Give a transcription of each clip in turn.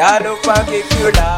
Down up and give you that.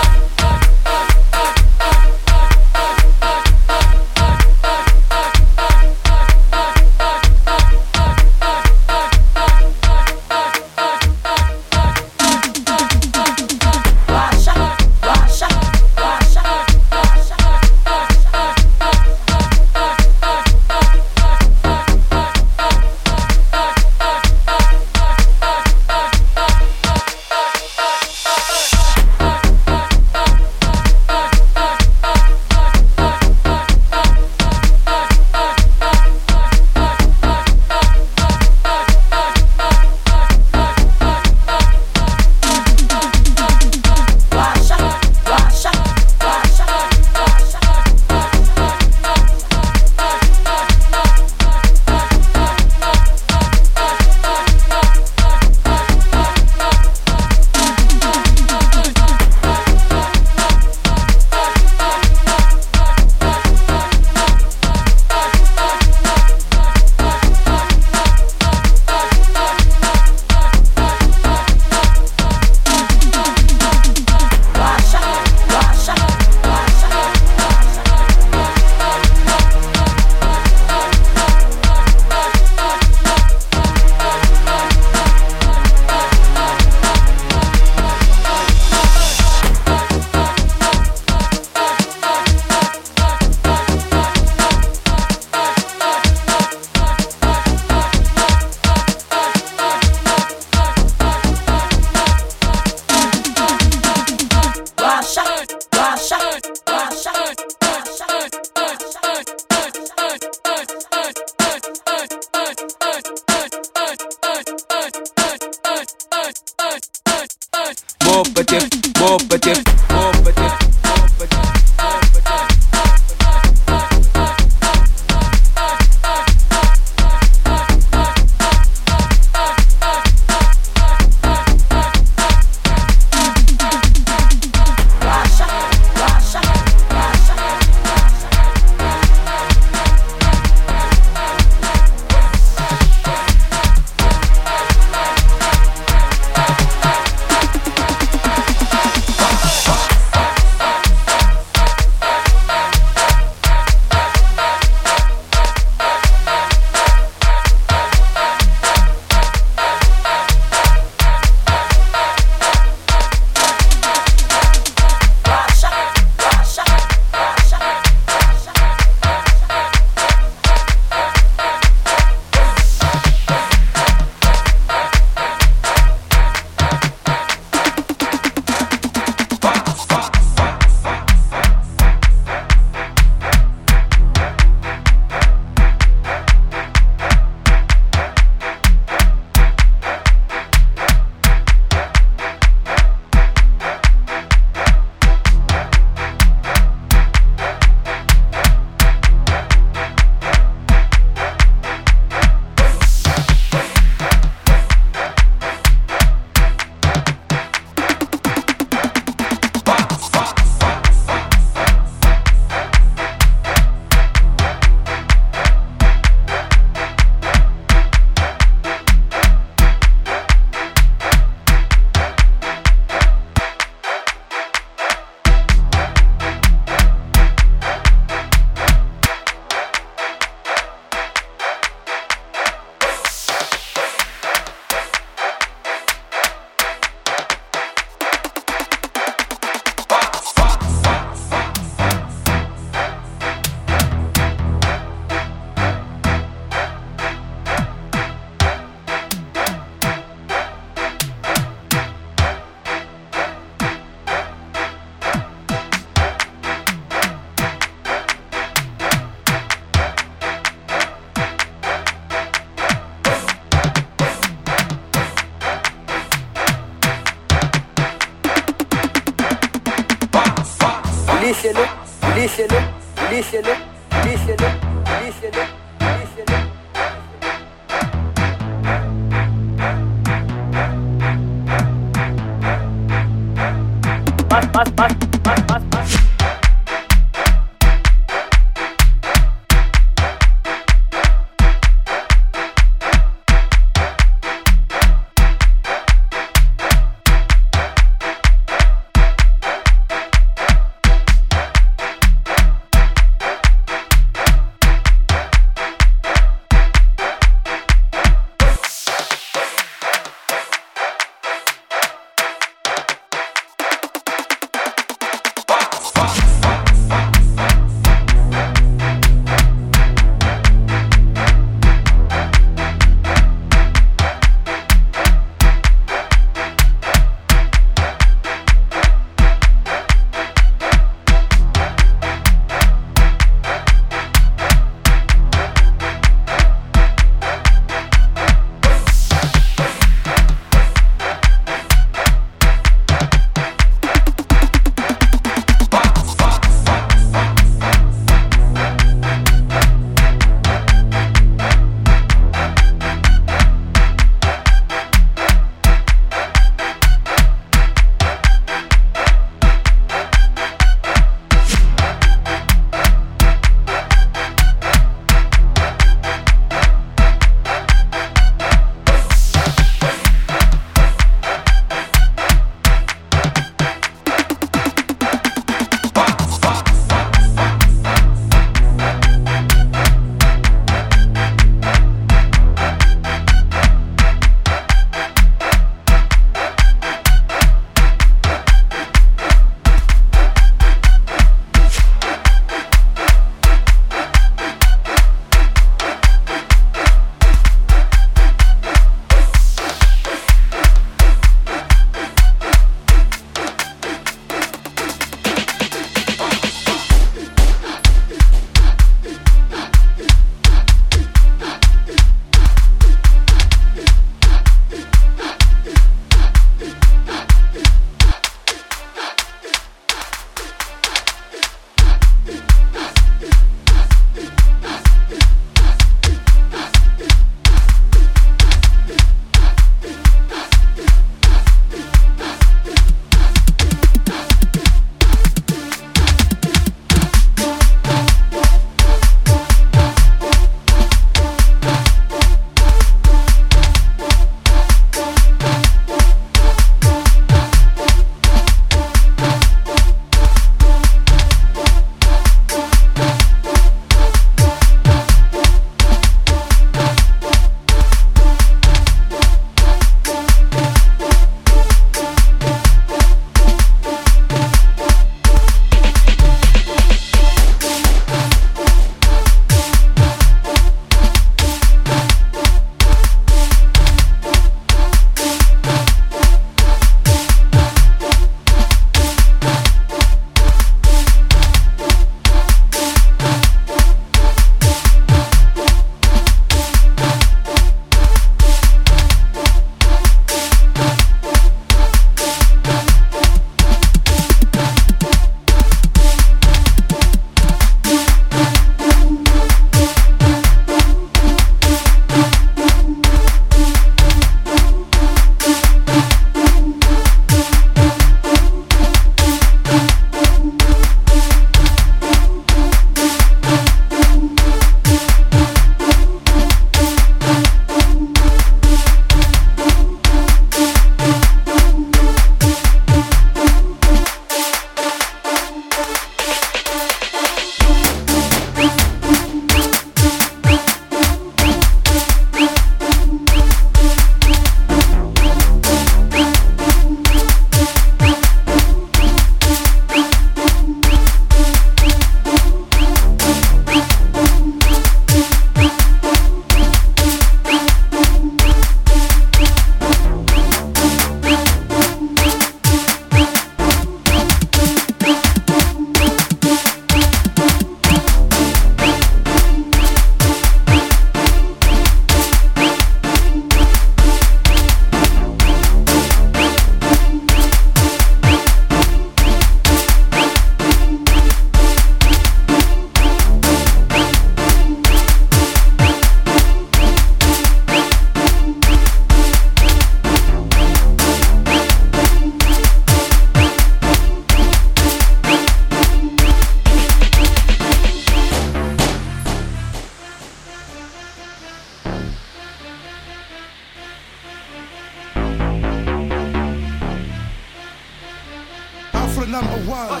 Number one.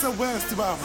Så west bara.